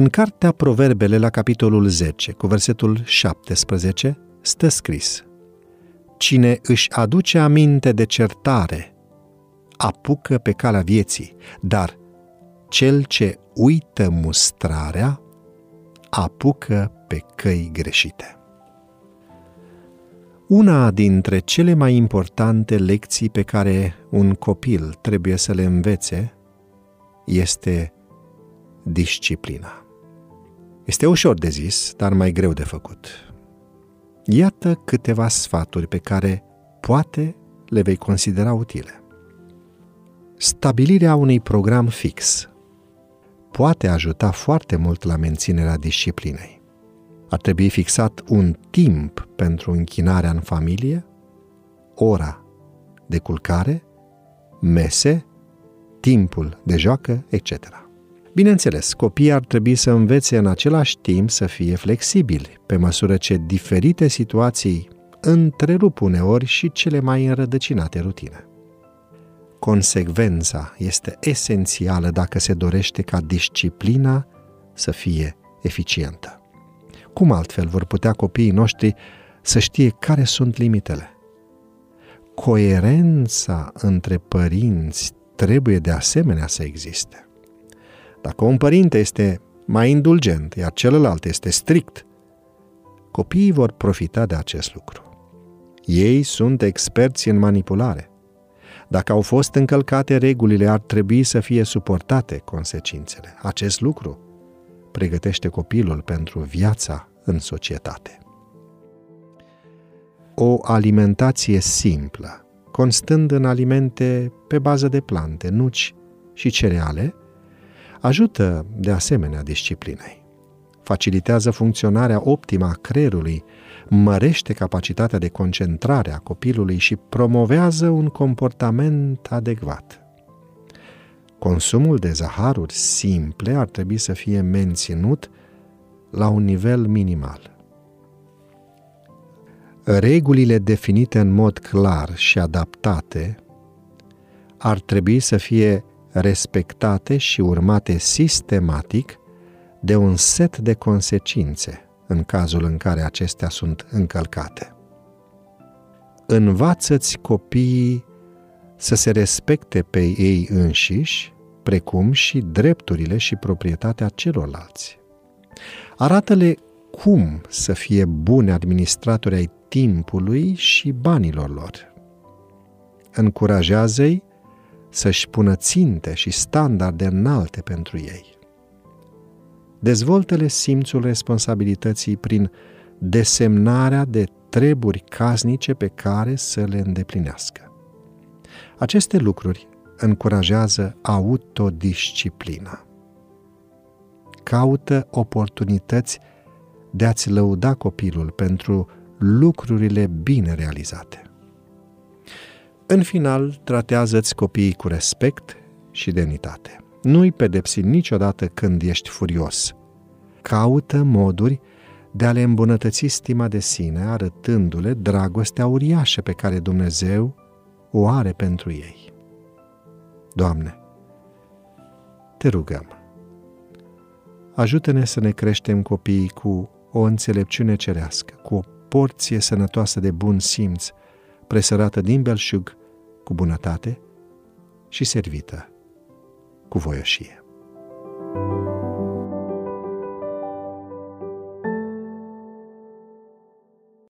În cartea Proverbele, la capitolul 10, cu versetul 17, stă scris Cine își aduce aminte de certare, apucă pe calea vieții, dar cel ce uită mustrarea, apucă pe căi greșite. Una dintre cele mai importante lecții pe care un copil trebuie să le învețe este disciplina. Este ușor de zis, dar mai greu de făcut. Iată câteva sfaturi pe care poate le vei considera utile. Stabilirea unui program fix poate ajuta foarte mult la menținerea disciplinei. Ar trebui fixat un timp pentru închinarea în familie, ora de culcare, mese, timpul de joacă, etc. Bineînțeles, copiii ar trebui să învețe în același timp să fie flexibili, pe măsură ce diferite situații întrerup uneori și cele mai înrădăcinate rutine. Consecvența este esențială dacă se dorește ca disciplina să fie eficientă. Cum altfel vor putea copiii noștri să știe care sunt limitele? Coerența între părinți trebuie de asemenea să existe. Dacă un părinte este mai indulgent, iar celălalt este strict, copiii vor profita de acest lucru. Ei sunt experți în manipulare. Dacă au fost încălcate regulile, ar trebui să fie suportate consecințele. Acest lucru pregătește copilul pentru viața în societate. O alimentație simplă, constând în alimente pe bază de plante, nuci și cereale, ajută de asemenea disciplinei. Facilitează funcționarea optimă a creierului, mărește capacitatea de concentrare a copilului și promovează un comportament adecvat. Consumul de zaharuri simple ar trebui să fie menținut la un nivel minimal. Regulile definite în mod clar și adaptate ar trebui să fie respectate și urmate sistematic de un set de consecințe în cazul în care acestea sunt încălcate. Învață-ți copiii să se respecte pe ei înșiși, precum și drepturile și proprietatea celorlalți. Arată-le cum să fie buni administratori ai timpului și banilor lor. Încurajează-i să-și pună ținte și standarde înalte pentru ei. Dezvoltă-le simțul responsabilității prin desemnarea de treburi casnice pe care să le îndeplinească. Aceste lucruri încurajează autodisciplina. Caută oportunități de a-ți lăuda copilul pentru lucrurile bine realizate. În final, tratează-ți copiii cu respect și demnitate. Nu-i pedepsi niciodată când ești furios. Caută moduri de a le îmbunătăți stima de sine, arătându-le dragostea uriașă pe care Dumnezeu o are pentru ei. Doamne, te rugăm, ajută-ne să ne creștem copiii cu o înțelepciune cerească, cu o porție sănătoasă de bun simț, presărată din belșug cu bunătate și servită cu voioșie.